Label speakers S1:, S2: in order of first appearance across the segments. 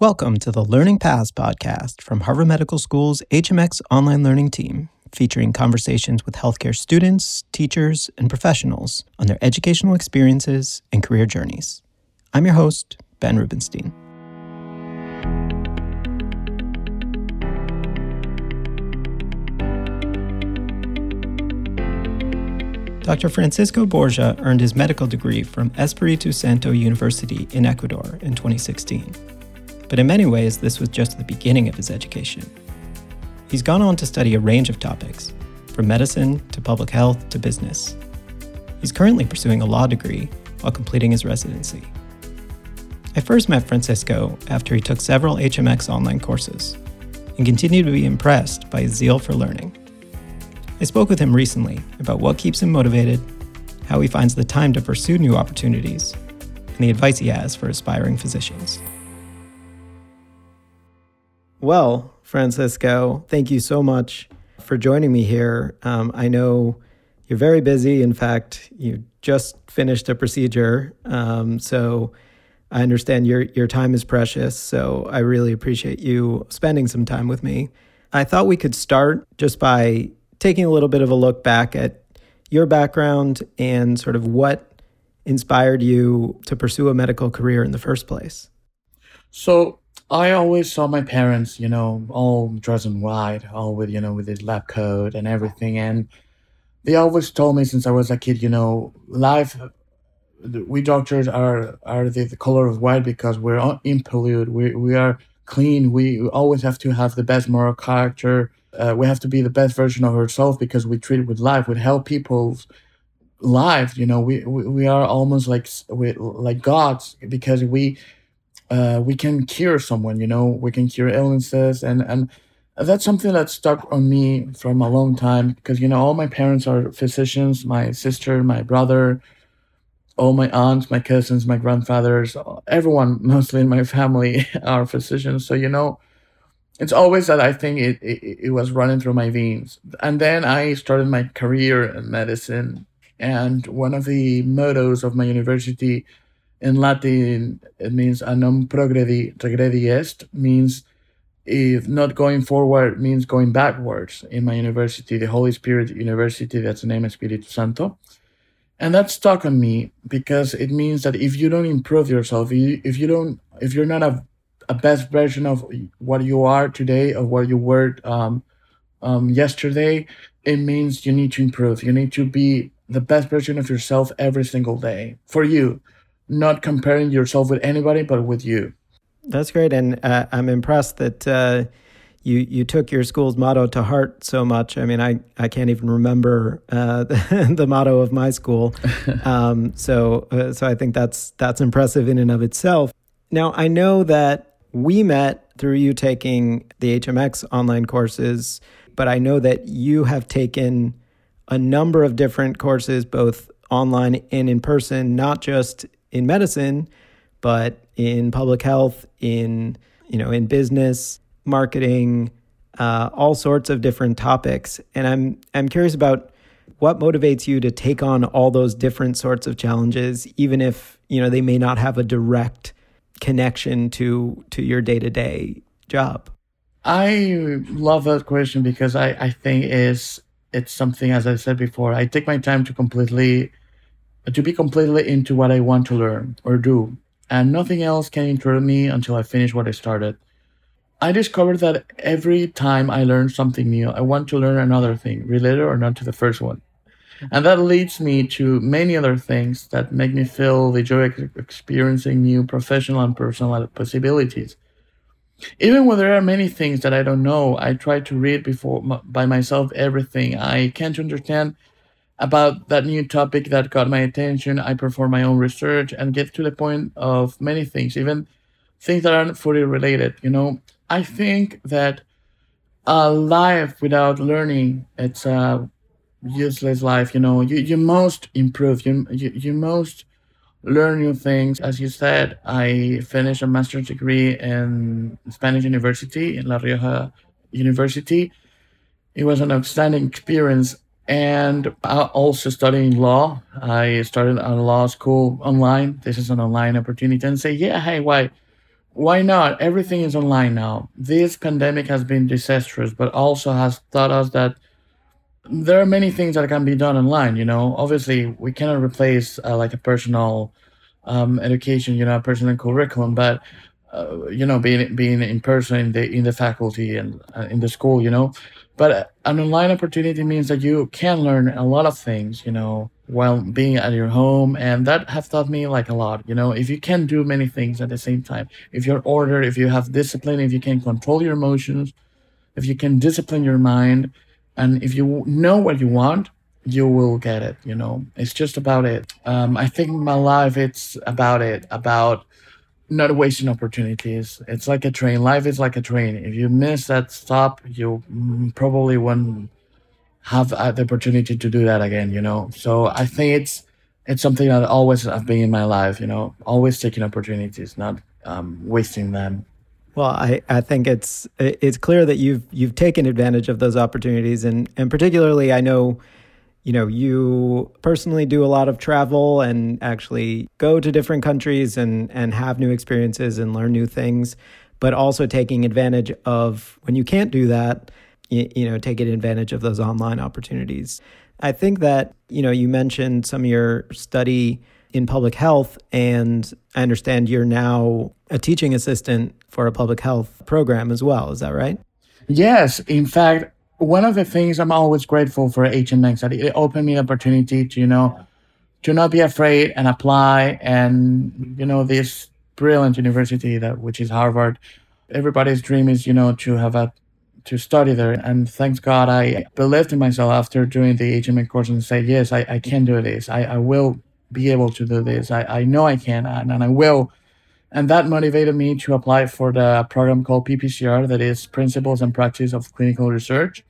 S1: Welcome to the Learning Paths podcast from Harvard Medical School's HMX online learning team, featuring conversations with healthcare students, teachers, and professionals on their educational experiences and career journeys. I'm your host, Ben Rubenstein. Dr. Francisco Borja earned his medical degree from Espiritu Santo University in Ecuador in 2016. But in many ways, this was just the beginning of his education. He's gone on to study a range of topics, from medicine to public health to business. He's currently pursuing a law degree while completing his residency. I first met Francisco after he took several HMX online courses and continued to be impressed by his zeal for learning. I spoke with him recently about what keeps him motivated, how he finds the time to pursue new opportunities, and the advice he has for aspiring physicians. Well, Francisco, thank you so much for joining me here. Um, I know you're very busy. In fact, you just finished a procedure. Um, so I understand your, your time is precious. So I really appreciate you spending some time with me. I thought we could start just by taking a little bit of a look back at your background and sort of what inspired you to pursue a medical career in the first place.
S2: So I always saw my parents, you know, all dressed in white, all with, you know, with this lab coat and everything. And they always told me since I was a kid, you know, life, we doctors are are the, the color of white because we're impolluted. We, we are clean. We always have to have the best moral character uh, we have to be the best version of ourselves because we treat it with life, we help people's life. You know, we, we, we are almost like we, like gods because we uh, we can cure someone. You know, we can cure illnesses, and and that's something that stuck on me from a long time because you know all my parents are physicians. My sister, my brother, all my aunts, my cousins, my grandfathers, everyone mostly in my family are physicians. So you know it's always that I think it, it, it was running through my veins. And then I started my career in medicine. And one of the mottos of my university in Latin, it means a non progredi regredi est, means if not going forward means going backwards in my university, the Holy Spirit University, that's the name Espiritu Santo. And that stuck on me because it means that if you don't improve yourself, if you, if you don't, if you're not a a best version of what you are today or what you were um, um, yesterday, it means you need to improve. You need to be the best version of yourself every single day for you, not comparing yourself with anybody, but with you.
S1: That's great, and uh, I'm impressed that uh, you you took your school's motto to heart so much. I mean, I, I can't even remember uh, the, the, motto of my school, um, so uh, so I think that's that's impressive in and of itself. Now I know that we met through you taking the HMX online courses, but I know that you have taken a number of different courses, both online and in person, not just in medicine, but in public health, in you know, in business, marketing, uh, all sorts of different topics. And I'm I'm curious about what motivates you to take on all those different sorts of challenges, even if you know they may not have a direct connection to to your day-to-day job
S2: i love that question because i i think is it's something as i said before i take my time to completely to be completely into what i want to learn or do and nothing else can interrupt me until i finish what i started i discovered that every time i learn something new i want to learn another thing related or not to the first one and that leads me to many other things that make me feel the joy of experiencing new professional and personal possibilities. Even when there are many things that I don't know, I try to read before by myself everything I can't understand about that new topic that got my attention. I perform my own research and get to the point of many things, even things that aren't fully related. You know, I think that a life without learning, it's a useless life you know you, you most improve you, you you most learn new things as you said i finished a master's degree in spanish university in la rioja university it was an outstanding experience and also studying law i started a law school online this is an online opportunity and say yeah hey why why not? Everything is online now. This pandemic has been disastrous, but also has taught us that there are many things that can be done online. You know, obviously we cannot replace uh, like a personal um, education, you know, a personal curriculum, but uh, you know, being being in person in the in the faculty and uh, in the school, you know, but an online opportunity means that you can learn a lot of things, you know, while being at your home, and that have taught me like a lot. You know, if you can do many things at the same time, if you're ordered, if you have discipline, if you can control your emotions, if you can discipline your mind and if you know what you want you will get it you know. It's just about it. Um, i think my life it's about it about not wasting opportunities. It's like a train. Life is like a train. If you miss that stop you probably won't have the opportunity to do that again you know? So i think it's it's something that always I've been in my life you know? Always taking opportunities not um, wasting them.
S1: Well, I, I think it's it's clear that you've you've taken advantage of those opportunities, and and particularly I know, you know, you personally do a lot of travel and actually go to different countries and and have new experiences and learn new things, but also taking advantage of when you can't do that, you, you know, taking advantage of those online opportunities. I think that you know you mentioned some of your study in public health. And I understand you're now a teaching assistant for a public health program as well. Is that right?
S2: Yes. In fact, one of the things I'm always grateful for HMX that it opened me the opportunity to, you know, to not be afraid and apply and, you know, this brilliant university that which is Harvard. Everybody's dream is, you know, to have a to study there. And thanks God I believed in myself after doing the HMX course and said, yes, I, I can do this. I, I will be able to do this. I, I know I can and, and I will. And that motivated me to apply for the program called PPCR, that is Principles and Practice of Clinical Research,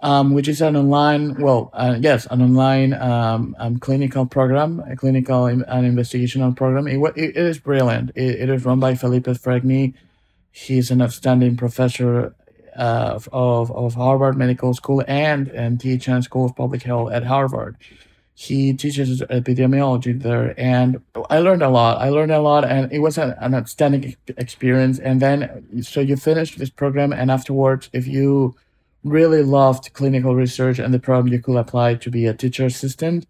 S2: um, which is an online, well, uh, yes, an online um, um, clinical program, a clinical and investigational program. It, it, is brilliant. It, it is run by Felipe Fregni. He's an outstanding professor uh, of, of Harvard Medical School and, and T.H. Chan School of Public Health at Harvard he teaches epidemiology there and i learned a lot i learned a lot and it was an outstanding experience and then so you finish this program and afterwards if you really loved clinical research and the program you could apply to be a teacher assistant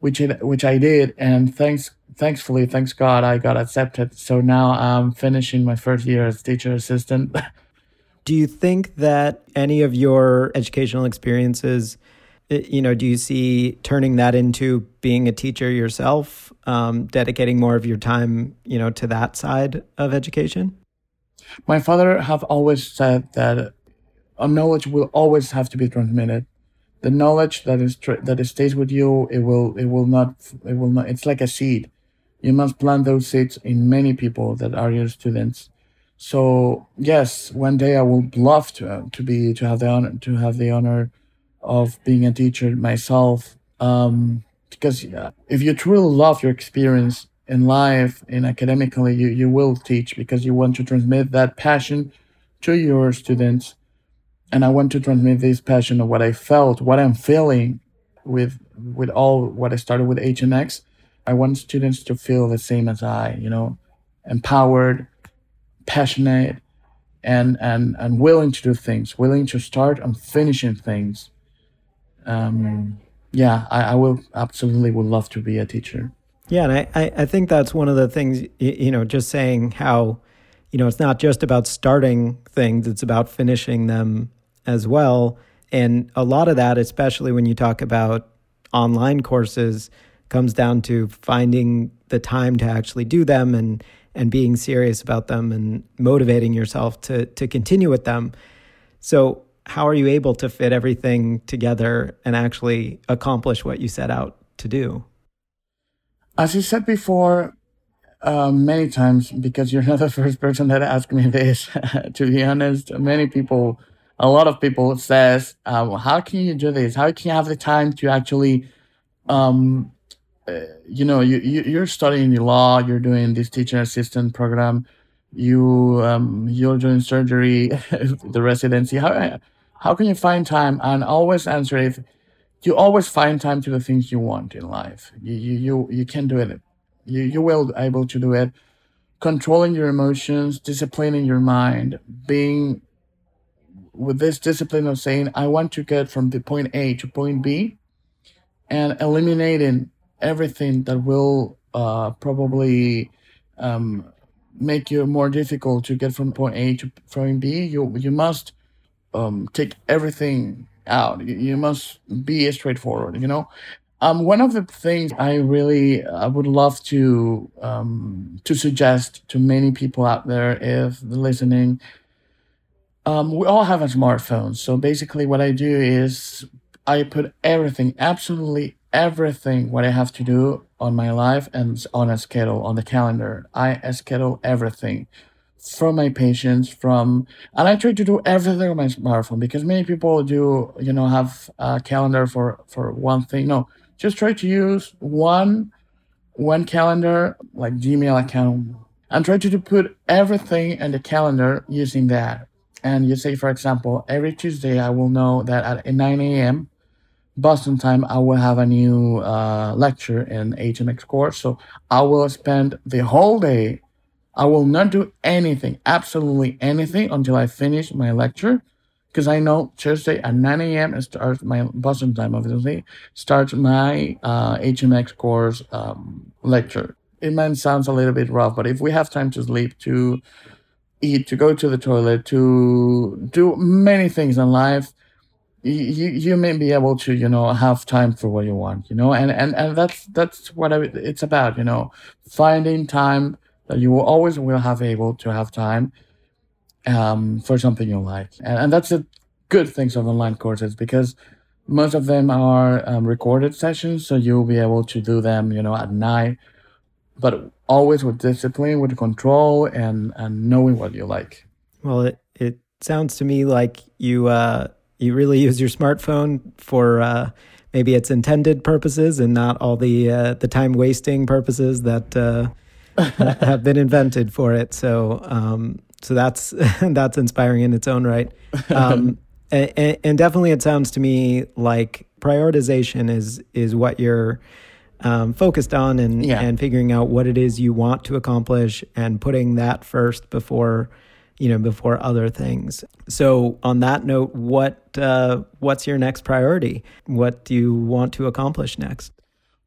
S2: which it, which i did. And thanks thankfully thanks god i got accepted. So now i'm finishing my first year as teacher assistant.
S1: Do you think that any of your educational experiences you know, do you see turning that into being a teacher yourself, um, dedicating more of your time, you know, to that side of education?
S2: My father have always said that a knowledge will always have to be transmitted. The knowledge that is tr- that stays with you, it will it will not it will not. It's like a seed. You must plant those seeds in many people that are your students. So yes, one day I would love to uh, to be to have the honor to have the honor of being a teacher myself. Um, because if you truly love your experience in life and academically, you, you will teach because you want to transmit that passion to your students. And I want to transmit this passion of what I felt, what I'm feeling with with all what I started with HMX. I want students to feel the same as I, you know, empowered, passionate, and and and willing to do things, willing to start and finishing things um, yeah, I, I will absolutely would love to be a teacher.
S1: Yeah, and I, I think that's one of the things, you know, just saying how, you know, it's not just about starting things, it's about finishing them as well. And a lot of that, especially when you talk about online courses, comes down to finding the time to actually do them and and being serious about them and motivating yourself to to continue with them. So how are you able to fit everything together and actually accomplish what you set out to do?
S2: As you said before, uh, many times, because you're not the first person that asked me this, to be honest, many people, a lot of people says, um, how can you do this? How can you have the time to actually, um, uh, you know, you, you, you're studying law, you're doing this teaching assistant program, you, um, you're doing surgery, the residency. How, how can you find time? And always answer if you always find time to the things you want in life. You you you, you can do it. You you will able to do it controlling your emotions, disciplining your mind, being with this discipline of saying, I want to get from the point A to point B, and eliminating everything that will uh, probably um, make you more difficult to get from point A to point B. You you must um, take everything out. You, you must be straightforward. You know, um, one of the things I really I would love to um, to suggest to many people out there if listening. Um, we all have a smartphone, so basically, what I do is I put everything, absolutely everything, what I have to do on my life and on a schedule on the calendar. I schedule everything from my patients from and i try to do everything on my smartphone because many people do you know have a calendar for for one thing no just try to use one one calendar like gmail account and try to put everything in the calendar using that and you say for example every tuesday i will know that at 9 a.m boston time i will have a new uh, lecture in hmx course so i will spend the whole day I will not do anything, absolutely anything, until I finish my lecture. Because I know Tuesday at 9 a.m. starts my Boston time, obviously, starts my uh, HMX course um, lecture. It might sound a little bit rough, but if we have time to sleep, to eat, to go to the toilet, to do many things in life, you you may be able to you know have time for what you want you know and and and that's that's what it's about you know finding time that you will always will have able to have time um, for something you like. And, and that's the good things of online courses because most of them are um, recorded sessions, so you'll be able to do them, you know, at night, but always with discipline, with control, and and knowing what you like.
S1: Well, it it sounds to me like you uh, you really use your smartphone for uh, maybe its intended purposes and not all the uh, the time wasting purposes that uh, have been invented for it. So um, so that's that's inspiring in its own right. Um, and, and, definitely, it sounds to me like prioritization is is what you're um, focused on, and yeah. and figuring out what it is you want to accomplish, and putting that first before you know before other things. So on that note, what uh, what's your next priority? What do you want to accomplish next?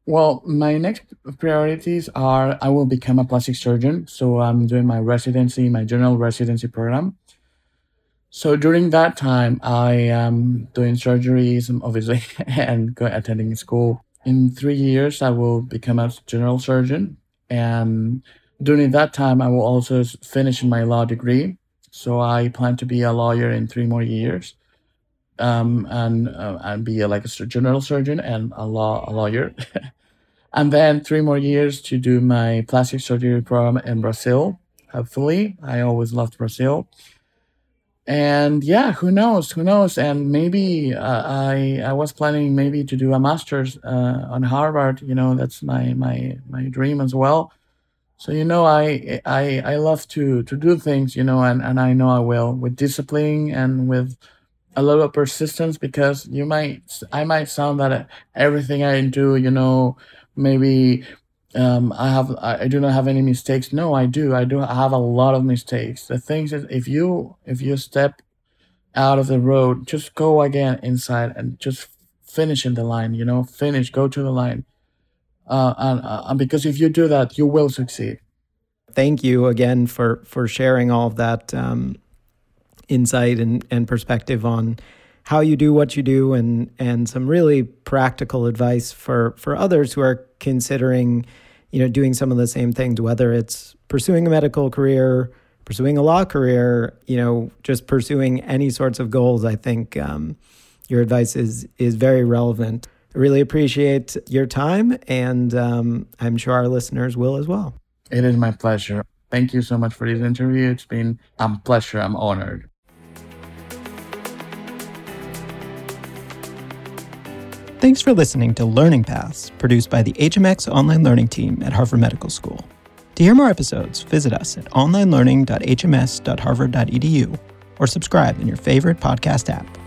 S2: Well, my next priorities are I will become a plastic surgeon. So I'm doing my residency, my general residency program. So during that time, I am doing surgeries, obviously, and go, attending school. In three years, I will become a general surgeon. And during that time, I will also finish my law degree. So I plan to be a lawyer in three more years um, and uh, and be a, like a general surgeon and a law a lawyer. and then three more years to do my plastic surgery program in Brazil. Hopefully, I always loved Brazil. And yeah, who knows? Who knows? And maybe uh, I I was planning maybe to do a master's uh, on Harvard. You know, that's my my my dream as well. So you know, I I I love to to do things. You know, and and I know I will with discipline and with a lot of persistence because you might I might sound that everything I do, you know, maybe um, I have I do not have any mistakes. No, I do. I do have a lot of mistakes. The things is if you if you step out of the road, just go again inside and just finish in the line. You know, finish, go to the line, uh, and, uh, and because if you do that, you will succeed.
S1: Thank you again for for sharing all of that um, insight and and perspective on how you do what you do and and some really practical advice for for others who are considering you know doing some of the same things whether it's pursuing a medical career pursuing a law career you know just pursuing any sorts of goals. I think um, your advice is is very relevant. I really appreciate your time and um, i'm sure our listeners will as well.
S2: It is my pleasure. Thank you so much for this interview. It's been a pleasure. I'm honored
S1: Thanks for listening to Learning Paths, produced by the HMX Online Learning Team at Harvard Medical School. To hear more episodes, visit us at onlinelearning.hms.harvard.edu or subscribe in your favorite podcast app.